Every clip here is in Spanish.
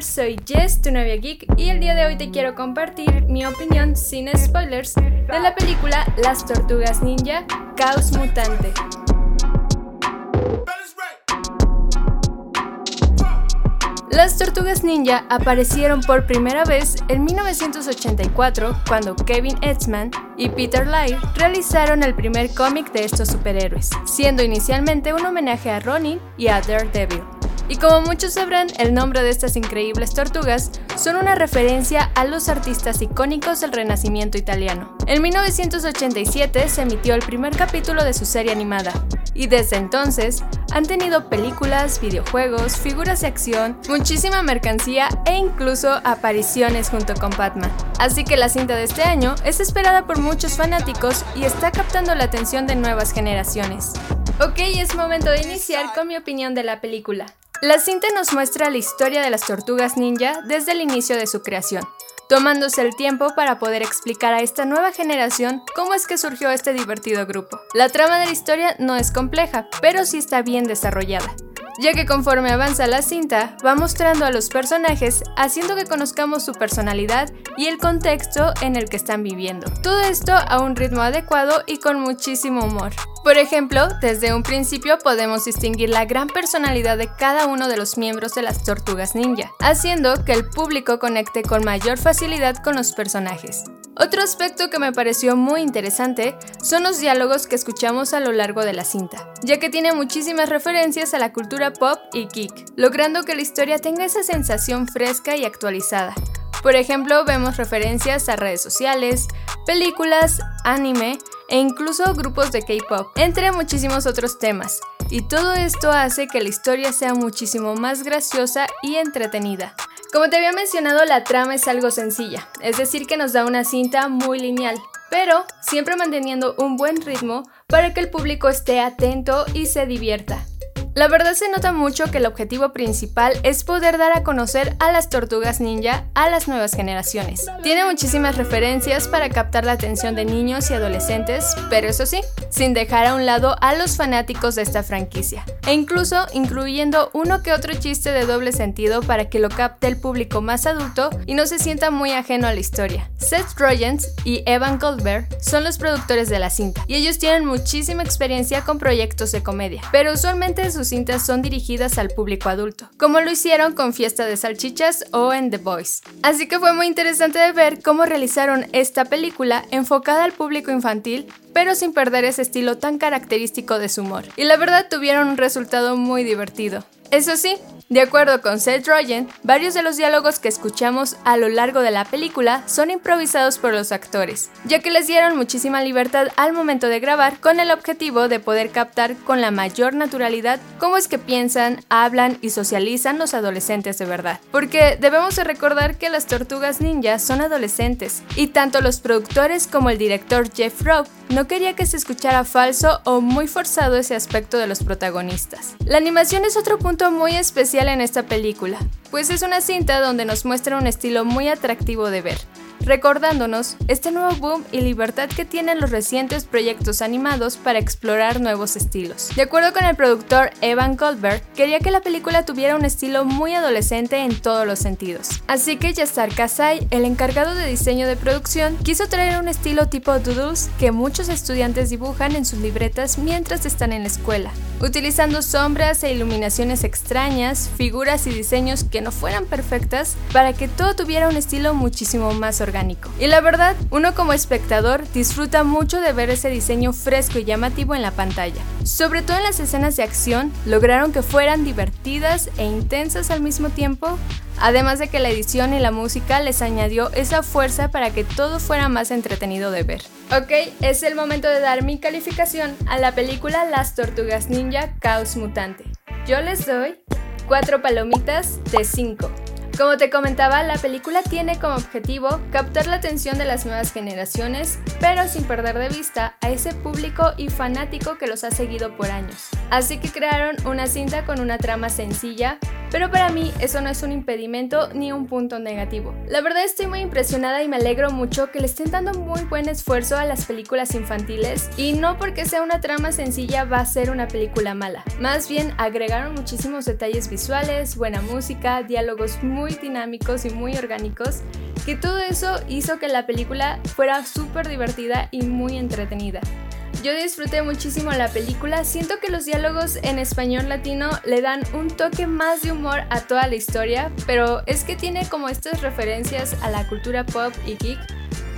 Soy Jess, tu novia geek, y el día de hoy te quiero compartir mi opinión sin spoilers de la película Las Tortugas Ninja Caos Mutante. Las Tortugas Ninja aparecieron por primera vez en 1984 cuando Kevin Etzman y Peter Laird realizaron el primer cómic de estos superhéroes, siendo inicialmente un homenaje a Ronin y a Daredevil. Y como muchos sabrán, el nombre de estas increíbles tortugas son una referencia a los artistas icónicos del Renacimiento italiano. En 1987 se emitió el primer capítulo de su serie animada, y desde entonces han tenido películas, videojuegos, figuras de acción, muchísima mercancía e incluso apariciones junto con Batman. Así que la cinta de este año es esperada por muchos fanáticos y está captando la atención de nuevas generaciones. Ok, es momento de iniciar con mi opinión de la película. La cinta nos muestra la historia de las tortugas ninja desde el inicio de su creación, tomándose el tiempo para poder explicar a esta nueva generación cómo es que surgió este divertido grupo. La trama de la historia no es compleja, pero sí está bien desarrollada ya que conforme avanza la cinta, va mostrando a los personajes, haciendo que conozcamos su personalidad y el contexto en el que están viviendo. Todo esto a un ritmo adecuado y con muchísimo humor. Por ejemplo, desde un principio podemos distinguir la gran personalidad de cada uno de los miembros de las tortugas ninja, haciendo que el público conecte con mayor facilidad con los personajes. Otro aspecto que me pareció muy interesante son los diálogos que escuchamos a lo largo de la cinta, ya que tiene muchísimas referencias a la cultura pop y geek, logrando que la historia tenga esa sensación fresca y actualizada. Por ejemplo, vemos referencias a redes sociales, películas, anime e incluso grupos de K-pop, entre muchísimos otros temas. Y todo esto hace que la historia sea muchísimo más graciosa y entretenida. Como te había mencionado, la trama es algo sencilla, es decir, que nos da una cinta muy lineal, pero siempre manteniendo un buen ritmo para que el público esté atento y se divierta. La verdad se nota mucho que el objetivo principal es poder dar a conocer a las tortugas ninja a las nuevas generaciones. Tiene muchísimas referencias para captar la atención de niños y adolescentes, pero eso sí, sin dejar a un lado a los fanáticos de esta franquicia, e incluso incluyendo uno que otro chiste de doble sentido para que lo capte el público más adulto y no se sienta muy ajeno a la historia. Seth Rogen y Evan Goldberg son los productores de la cinta, y ellos tienen muchísima experiencia con proyectos de comedia, pero usualmente sus cintas son dirigidas al público adulto, como lo hicieron con Fiesta de Salchichas o en The Boys. Así que fue muy interesante de ver cómo realizaron esta película enfocada al público infantil, pero sin perder ese estilo tan característico de su humor. Y la verdad tuvieron un resultado muy divertido. Eso sí, de acuerdo con Seth Rogen, varios de los diálogos que escuchamos a lo largo de la película son improvisados por los actores, ya que les dieron muchísima libertad al momento de grabar con el objetivo de poder captar con la mayor naturalidad cómo es que piensan, hablan y socializan los adolescentes de verdad. Porque debemos de recordar que las tortugas ninjas son adolescentes, y tanto los productores como el director Jeff Rowe no quería que se escuchara falso o muy forzado ese aspecto de los protagonistas. La animación es otro punto muy especial en esta película, pues es una cinta donde nos muestra un estilo muy atractivo de ver, recordándonos este nuevo boom y libertad que tienen los recientes proyectos animados para explorar nuevos estilos. De acuerdo con el productor Evan Goldberg, quería que la película tuviera un estilo muy adolescente en todos los sentidos. Así que Yastar Kasai, el encargado de diseño de producción, quiso traer un estilo tipo doodles que muchos estudiantes dibujan en sus libretas mientras están en la escuela, utilizando sombras e iluminaciones extrañas, figuras y diseños que no fueran perfectas para que todo tuviera un estilo muchísimo más orgánico. Y la verdad, uno como espectador disfruta mucho de ver ese diseño fresco y llamativo en la pantalla. Sobre todo en las escenas de acción, lograron que fueran divertidas e intensas al mismo tiempo, además de que la edición y la música les añadió esa fuerza para que todo fuera más entretenido de ver. Ok, es el momento de dar mi calificación a la película Las Tortugas Ninja Caos Mutante. Yo les doy 4 palomitas de 5. Como te comentaba, la película tiene como objetivo captar la atención de las nuevas generaciones, pero sin perder de vista a ese público y fanático que los ha seguido por años. Así que crearon una cinta con una trama sencilla, pero para mí eso no es un impedimento ni un punto negativo. La verdad estoy muy impresionada y me alegro mucho que le estén dando muy buen esfuerzo a las películas infantiles y no porque sea una trama sencilla va a ser una película mala. Más bien agregaron muchísimos detalles visuales, buena música, diálogos muy muy dinámicos y muy orgánicos, que todo eso hizo que la película fuera súper divertida y muy entretenida. Yo disfruté muchísimo la película, siento que los diálogos en español latino le dan un toque más de humor a toda la historia, pero es que tiene como estas referencias a la cultura pop y geek,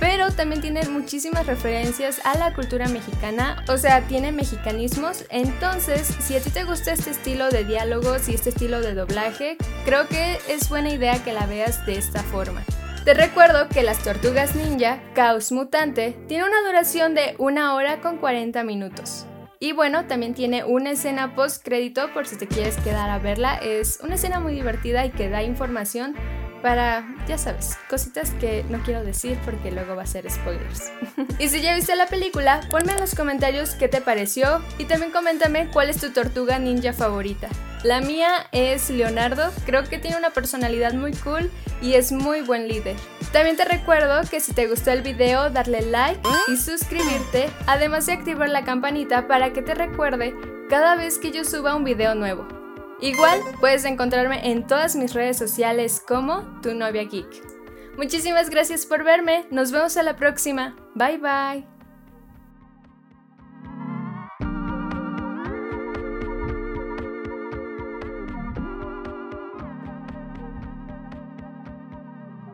pero también tiene muchísimas referencias a la cultura mexicana, o sea, tiene mexicanismos, entonces si a ti te gusta este estilo de diálogos y este estilo de doblaje, creo que es buena idea que la veas de esta forma. Te recuerdo que Las Tortugas Ninja Caos Mutante tiene una duración de una hora con 40 minutos. Y bueno, también tiene una escena post crédito por si te quieres quedar a verla. Es una escena muy divertida y que da información para, ya sabes, cositas que no quiero decir porque luego va a ser spoilers. y si ya viste la película, ponme en los comentarios qué te pareció y también coméntame cuál es tu tortuga ninja favorita. La mía es Leonardo, creo que tiene una personalidad muy cool y es muy buen líder. También te recuerdo que si te gustó el video, darle like y suscribirte, además de activar la campanita para que te recuerde cada vez que yo suba un video nuevo. Igual puedes encontrarme en todas mis redes sociales como tu novia geek. Muchísimas gracias por verme, nos vemos a la próxima, bye bye.